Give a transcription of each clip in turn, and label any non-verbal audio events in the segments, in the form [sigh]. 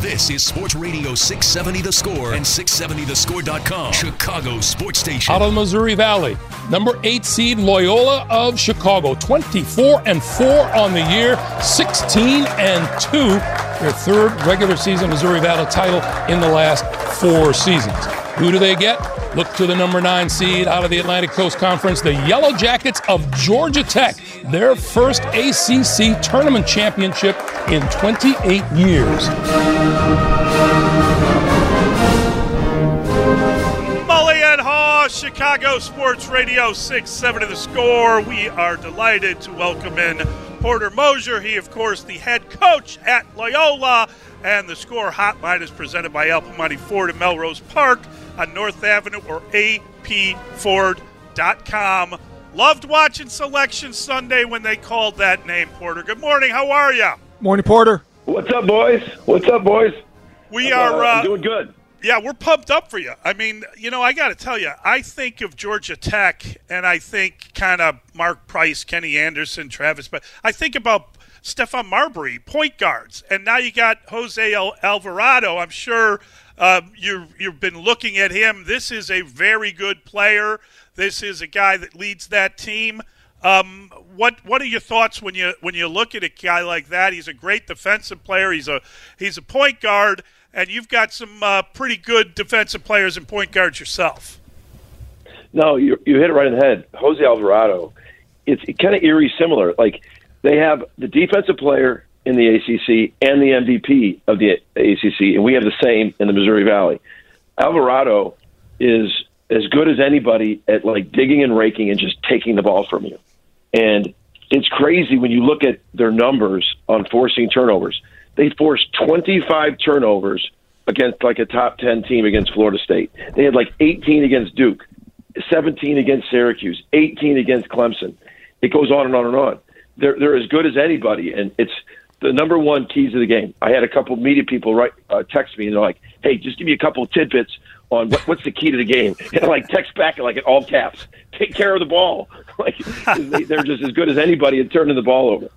This is Sports Radio 670 The Score and 670thescore.com. Chicago Sports Station. Out of the Missouri Valley, number eight seed Loyola of Chicago, 24 and 4 on the year, 16 and 2, their third regular season Missouri Valley title in the last four seasons. Who do they get? Look to the number nine seed out of the Atlantic Coast Conference, the Yellow Jackets of Georgia Tech, their first ACC tournament championship in 28 years. Mully and Haugh, Chicago Sports Radio 670 The Score. We are delighted to welcome in Porter Moser. He, of course, the head coach at Loyola. And the score hotline is presented by Al Piemonte Ford in Melrose Park on North Avenue or apford.com. Loved watching Selection Sunday when they called that name, Porter. Good morning. How are you? Morning, Porter. What's up, boys? What's up, boys? We are uh, uh, doing good. Yeah, we're pumped up for you. I mean, you know, I got to tell you, I think of Georgia Tech, and I think kind of Mark Price, Kenny Anderson, Travis, but I think about Stephon Marbury, point guards, and now you got Jose Alvarado. I'm sure uh, you you've been looking at him. This is a very good player. This is a guy that leads that team. Um, what what are your thoughts when you when you look at a guy like that? He's a great defensive player. He's a he's a point guard and you've got some uh, pretty good defensive players and point guards yourself. No, you, you hit it right in the head. Jose Alvarado, it's kind of eerie similar. Like they have the defensive player in the ACC and the MVP of the ACC, and we have the same in the Missouri Valley. Alvarado is as good as anybody at like digging and raking and just taking the ball from you. And it's crazy when you look at their numbers on forcing turnovers they forced 25 turnovers against like a top 10 team against Florida State. They had like 18 against Duke, 17 against Syracuse, 18 against Clemson. It goes on and on and on. They're they're as good as anybody, and it's the number one keys of the game. I had a couple media people write uh, text me and they're like, "Hey, just give me a couple of tidbits on what, what's the key to the game." [laughs] And I like text back like in all caps, "Take care of the ball." [laughs] Like they're just as good as anybody at turning the ball over.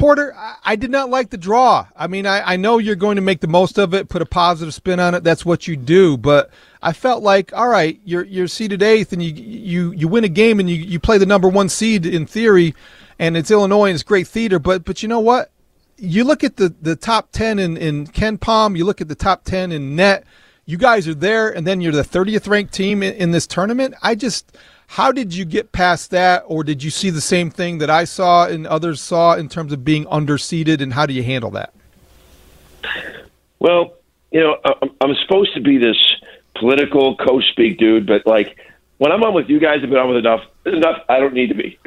Porter, I did not like the draw. I mean, I, I, know you're going to make the most of it, put a positive spin on it. That's what you do. But I felt like, all right, you're you're seeded eighth, and you you you win a game, and you, you play the number one seed in theory, and it's Illinois, and it's great theater. But but you know what? You look at the the top ten in in KenPom. You look at the top ten in net. You guys are there, and then you're the 30th ranked team in, in this tournament. I just how did you get past that, or did you see the same thing that I saw and others saw in terms of being underseeded, and how do you handle that? Well, you know, I'm supposed to be this political coach speak dude, but like when I'm on with you guys, I've been on with enough. Enough. I don't need to be. [laughs]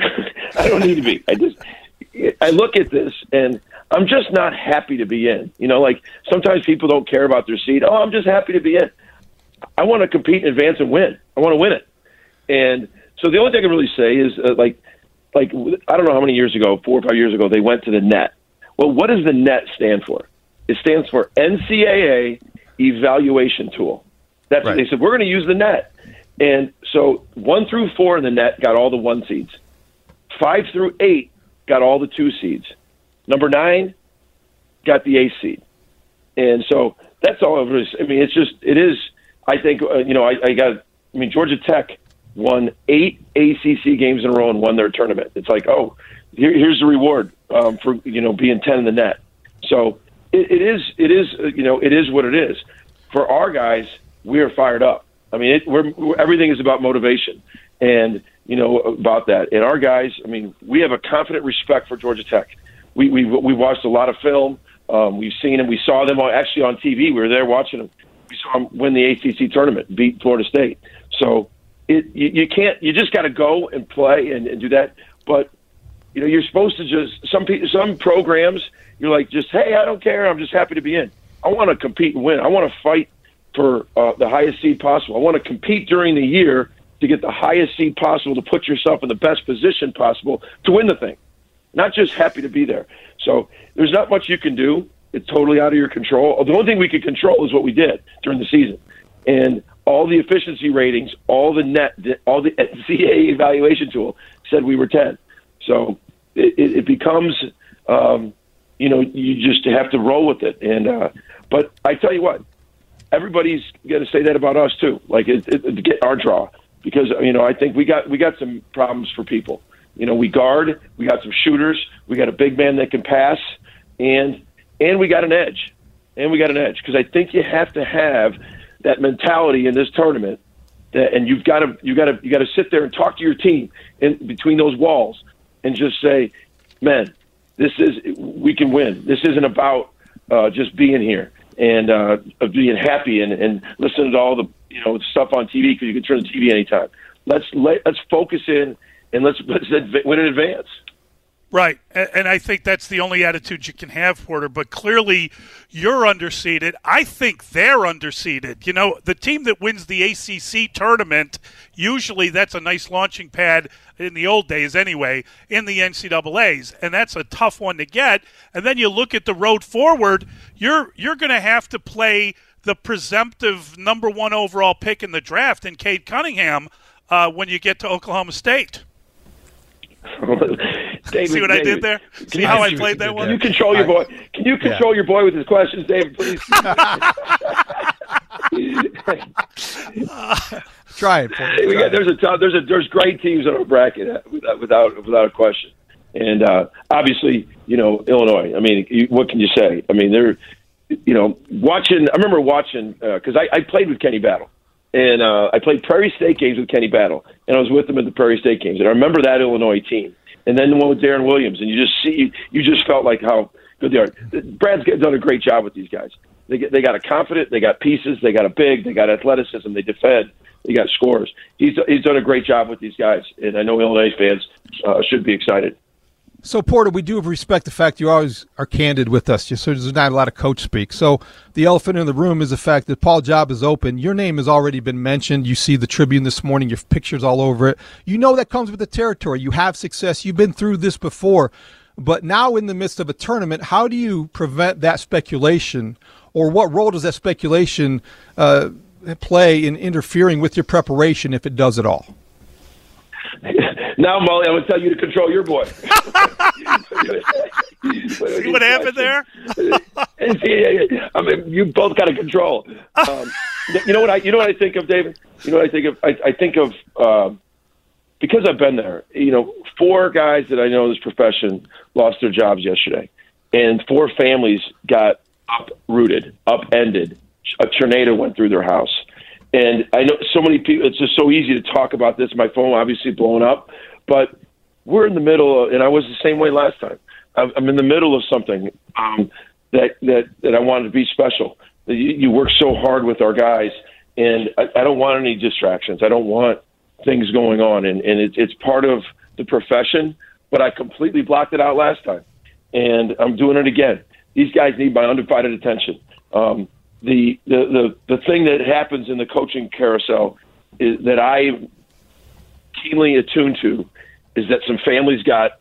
I don't need to be. I just I look at this and I'm just not happy to be in. You know, like sometimes people don't care about their seed. Oh, I'm just happy to be in. I want to compete in advance and win. I want to win it. And so the only thing I can really say is uh, like, like I don't know how many years ago, four or five years ago, they went to the net. Well, what does the net stand for? It stands for NCAA Evaluation Tool. That's right. they said we're going to use the net. And so one through four in the net got all the one seeds. Five through eight got all the two seeds. Number nine got the eighth seed. And so that's all of it. I mean, it's just it is. I think uh, you know I, I got. I mean, Georgia Tech won eight ACC games in a row and won their tournament. It's like, oh, here, here's the reward um, for you know being ten in the net. So it, it is, it is, uh, you know, it is what it is. For our guys, we are fired up. I mean, it, we're, we're everything is about motivation, and you know about that. And our guys, I mean, we have a confident respect for Georgia Tech. We we we watched a lot of film. Um, we've seen them. We saw them on, actually on TV. We were there watching them. We saw them win the ACC tournament, beat Florida State. So it you, you can't you just got to go and play and, and do that. But you know you're supposed to just some people some programs you're like just hey I don't care I'm just happy to be in. I want to compete and win. I want to fight for uh, the highest seed possible. I want to compete during the year to get the highest seed possible to put yourself in the best position possible to win the thing. Not just happy to be there. So there's not much you can do. It's totally out of your control. The only thing we could control is what we did during the season. And all the efficiency ratings, all the net, all the [laughs] CA evaluation tool said we were 10. So it, it becomes, um, you know, you just have to roll with it. And uh, But I tell you what, everybody's going to say that about us too. Like it, it, to get our draw because you know I think we got we got some problems for people. You know, we guard, we got some shooters, we got a big man that can pass, and and we got an edge, and we got an edge because I think you have to have that mentality in this tournament. That, and you've got to you got to you got to sit there and talk to your team in between those walls and just say, man, this is we can win. This isn't about uh, just being here and uh, of being happy and, and listening to all the you know stuff on TV because you can turn the TV anytime. Let's let, let's focus in and let's let's win in advance. Right, and I think that's the only attitude you can have, Porter. But clearly, you're underseeded. I think they're underseeded. You know, the team that wins the ACC tournament usually that's a nice launching pad in the old days, anyway, in the NCAA's, and that's a tough one to get. And then you look at the road forward. You're you're going to have to play the presumptive number one overall pick in the draft in Cade Cunningham uh, when you get to Oklahoma State. [laughs] David, see what David, I did there? See how I, I played that one? Can you control your boy? Can you control yeah. your boy with his questions, David? Please. [laughs] [laughs] Try it. We got, there's a there's a there's great teams in our bracket uh, without without without a question, and uh, obviously you know Illinois. I mean, you, what can you say? I mean, they're you know watching. I remember watching because uh, I, I played with Kenny Battle and uh, I played Prairie State games with Kenny Battle, and I was with him at the Prairie State games, and I remember that Illinois team, and then the one with Deron Williams, and you just see, you just felt like how good they are. Brad's done a great job with these guys. They get, they got a confident, they got pieces, they got a big, they got athleticism, they defend, they got scores. He's he's done a great job with these guys, and I know Illinois fans uh, should be excited. So Porter, we do respect the fact you always are candid with us. Just so there's not a lot of coach speak. So the elephant in the room is the fact that Paul Job is open. Your name has already been mentioned. You see the Tribune this morning. Your pictures all over it. You know that comes with the territory. You have success. You've been through this before. But now, in the midst of a tournament, how do you prevent that speculation, or what role does that speculation uh, play in interfering with your preparation, if it does at all? [laughs] now, Mully, I'm going to tell you to control your boy. [laughs] See what happened there? [laughs] I mean, you both got to control. Um, you know what I? You know what I think of, David? You know what I think of? I, I think of um, because I've been there. You know, four guys that I know in this profession lost their jobs yesterday, and four families got uprooted, upended. A tornado went through their house and I know so many people, it's just so easy to talk about this. My phone obviously blowing up, but we're in the middle, of, and I was the same way last time. I'm in the middle of something um, that, that, that I wanted to be special. You, you work so hard with our guys, and I, I don't want any distractions. I don't want things going on, and, and it, it's part of the profession, but I completely blocked it out last time, and I'm doing it again. These guys need my undivided attention. Um, the, the, the, thing that happens in the coaching carousel is that I keenly attuned to is that some families got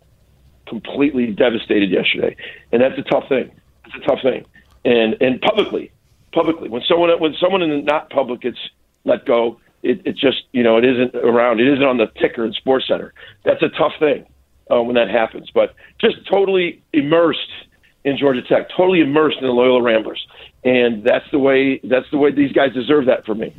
completely devastated yesterday, and that's a tough thing. It's a tough thing, and and publicly, publicly, when someone when someone in the not public gets let go, it, it just you know it isn't around, it isn't on the ticker in Sports Center. That's a tough thing uh, when that happens, but just totally immersed in Georgia Tech, totally immersed in the Loyola Ramblers, and that's the way that's the way these guys deserve that for me.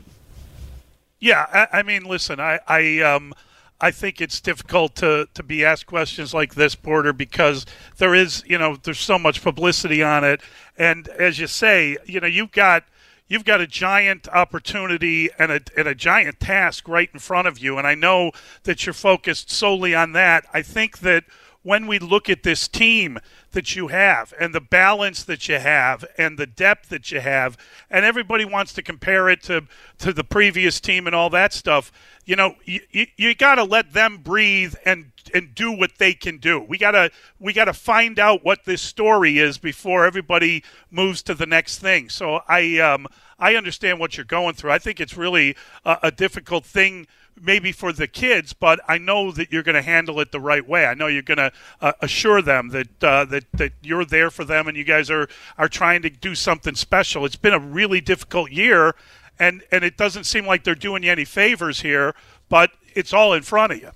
Yeah, I, I mean, listen, I, I um. I think it's difficult to, to be asked questions like this, Porter, because there is, you know, there's so much publicity on it. And as you say, you know, you've got you've got a giant opportunity and a, and a giant task right in front of you. And I know that you're focused solely on that. I think that when we look at this team that you have and the balance that you have and the depth that you have and everybody wants to compare it to to the previous team and all that stuff you know you, you, you got to let them breathe and and do what they can do. We got to we got to find out what this story is before everybody moves to the next thing. So i um i understand what you're going through. I think it's really a, a difficult thing maybe for the kids, but I know that you're going to handle it the right way. I know you're going to uh, assure them that uh, that that you're there for them, and you guys are are trying to do something special. It's been a really difficult year, and and it doesn't seem like they're doing you any favors here, but it's all in front of you.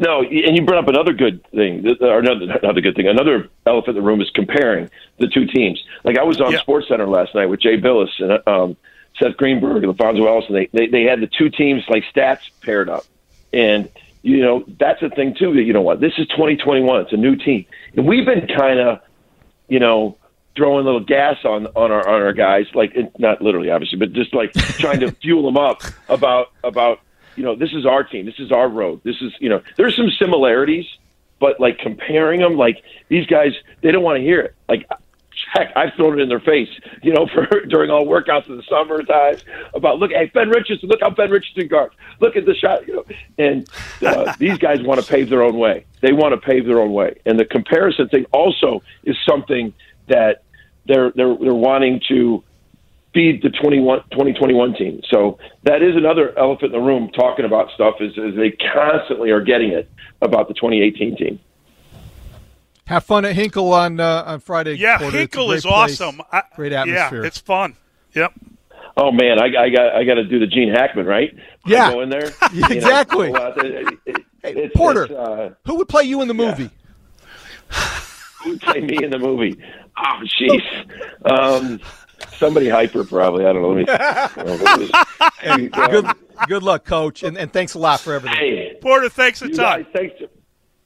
No, and you brought up another good thing, or another, another good thing. Another elephant in the room is comparing the two teams. Like I was on Yeah. Sports Center last night with Jay Bilas and um, Seth Greenberg and Ellison. They, they they had the two teams like stats paired up, and you know that's the thing too. That you know what, this is 2021. It's a new team, and we've been kind of, you know, throwing a little gas on on our on our guys, like not literally, obviously, but just like [laughs] trying to fuel them up about about you know this is our team, this is our road, this is you know there's some similarities, but like comparing them, like these guys, they don't want to hear it. Like heck, I've thrown it in their face, you know, [laughs] for during all workouts in the summertime about look, hey Ben Richardson, look how Ben Richardson guards, look at the shot, you know, and uh, [laughs] these guys want to pave their own way. They want to pave their own way, and the comparison thing also is something that they're they're they're wanting to feed the 21, 2021 team. So that is another elephant in the room talking about stuff is, is they constantly are getting it about the 2018 team. Have fun at Hinkle on uh, on Friday. Yeah, Porter. It's a Hinkle is place. awesome. I, Great atmosphere. Yeah, it's fun. Yep. Oh man, I, I got I got to do the Gene Hackman right. Yeah. go in there Yeah, [laughs] you know, exactly. go out there. It- it- Hey, it's- Porter, it's, uh, who would play you in the movie? [laughs] who would play me in the movie? Oh, jeez. Um, somebody hyper, probably. I don't know. Let me, [laughs] Hey, um, Good good luck, coach, and, and thanks a lot for everything. hey, Porter, thanks a ton. guys, thanks.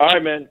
All right, man.